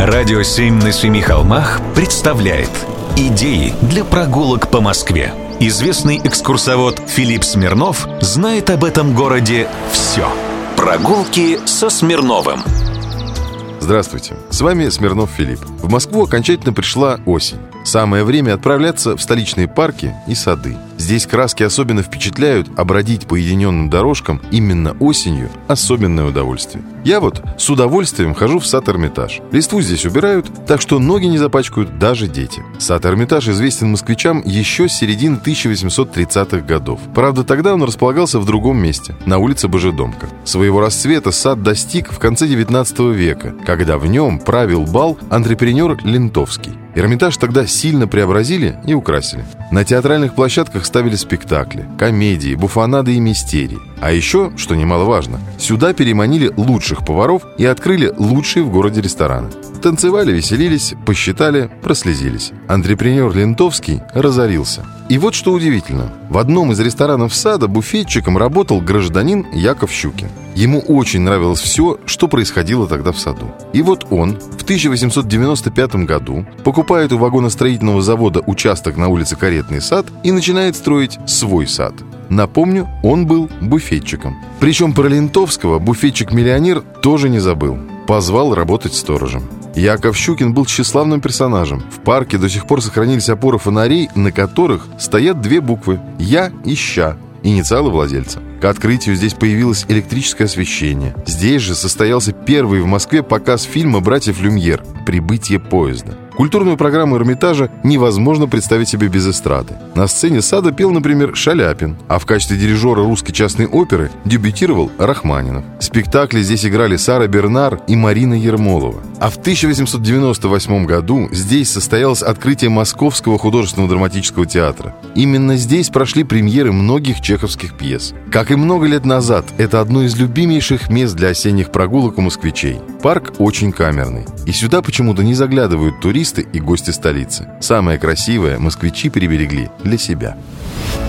Радио «Семь на семи холмах» представляет Идеи для прогулок по Москве. Известный экскурсовод Филипп Смирнов знает об этом городе все. Прогулки со Смирновым. Здравствуйте, с вами Смирнов Филипп. В Москву окончательно пришла осень. Самое время отправляться в столичные парки и сады. Здесь краски особенно впечатляют, а бродить по единенным дорожкам именно осенью – особенное удовольствие. Я вот с удовольствием хожу в сад Эрмитаж. Листву здесь убирают, так что ноги не запачкают даже дети. Сад Эрмитаж известен москвичам еще с середины 1830-х годов. Правда, тогда он располагался в другом месте, на улице Божедомка. Своего расцвета сад достиг в конце 19 века, когда в нем правил бал антрепренер Лентовский. Эрмитаж тогда сильно преобразили и украсили. На театральных площадках ставили спектакли, комедии, буфонады и мистерии. А еще, что немаловажно, сюда переманили лучших поваров и открыли лучшие в городе рестораны. Танцевали, веселились, посчитали, прослезились. Антрепренер Лентовский разорился. И вот что удивительно. В одном из ресторанов сада буфетчиком работал гражданин Яков Щукин. Ему очень нравилось все, что происходило тогда в саду. И вот он в 1895 году покупает у вагоностроительного завода участок на улице Каретный сад и начинает строить свой сад. Напомню, он был буфетчиком. Причем про Лентовского буфетчик-миллионер тоже не забыл. Позвал работать сторожем. Яков Щукин был тщеславным персонажем. В парке до сих пор сохранились опоры фонарей, на которых стоят две буквы «Я» и «Ща», инициалы владельца. К открытию здесь появилось электрическое освещение. Здесь же состоялся первый в Москве показ фильма «Братьев Люмьер» «Прибытие поезда». Культурную программу Эрмитажа невозможно представить себе без эстрады. На сцене сада пел, например, Шаляпин, а в качестве дирижера русской частной оперы дебютировал Рахманинов. Спектакли здесь играли Сара Бернар и Марина Ермолова. А в 1898 году здесь состоялось открытие Московского художественного драматического театра. Именно здесь прошли премьеры многих чеховских пьес. И много лет назад, это одно из любимейших мест для осенних прогулок у москвичей. Парк очень камерный. И сюда почему-то не заглядывают туристы и гости столицы. Самое красивое москвичи приберегли для себя.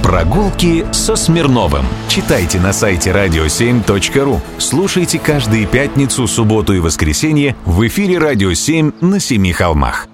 Прогулки со Смирновым. Читайте на сайте radio7.ru. Слушайте каждые пятницу, субботу и воскресенье в эфире «Радио 7» на Семи холмах.